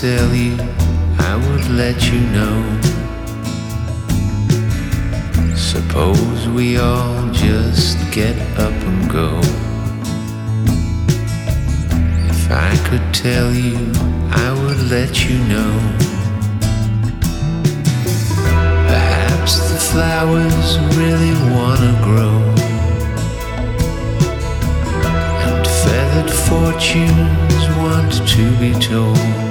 tell you I would let you know. Suppose we all just get up and go. If I could tell you, I would let you know. Perhaps the flowers really wanna grow. And feathered fortunes want to be told.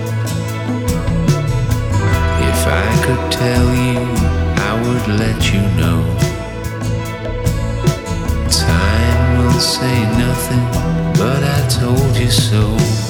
could tell you, I would let you know. Time will say nothing, but I told you so.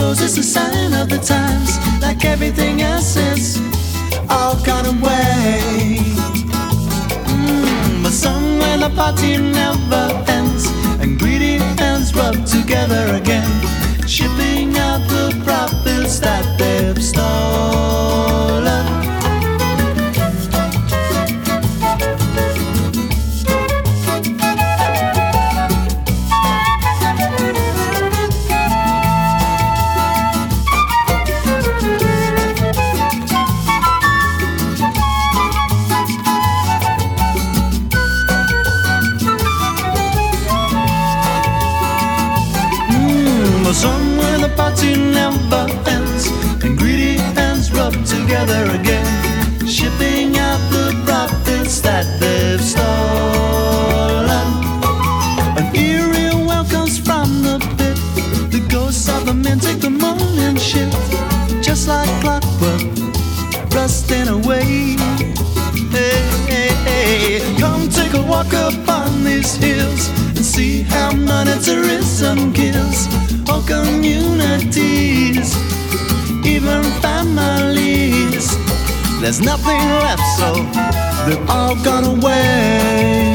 Says it's a sign of the times. Like everything else, it's all gone away. Mm, but somewhere the party never ends, and greedy hands rub together again, these hills and see how monetarism kills all communities, even families. There's nothing left, so they've all gone away.